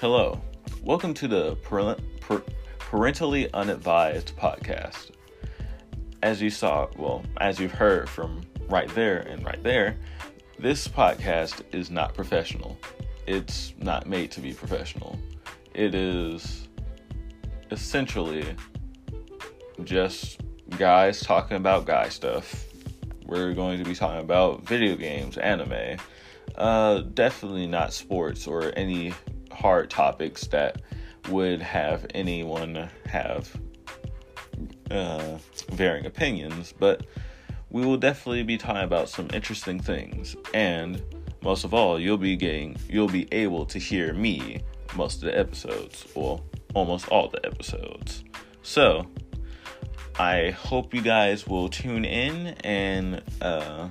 Hello, welcome to the Parentally Unadvised podcast. As you saw, well, as you've heard from right there and right there, this podcast is not professional. It's not made to be professional. It is essentially just guys talking about guy stuff. We're going to be talking about video games, anime, uh, definitely not sports or any hard topics that would have anyone have uh, varying opinions, but we will definitely be talking about some interesting things. And most of all, you'll be getting, you'll be able to hear me most of the episodes, or almost all the episodes. So, I hope you guys will tune in and uh,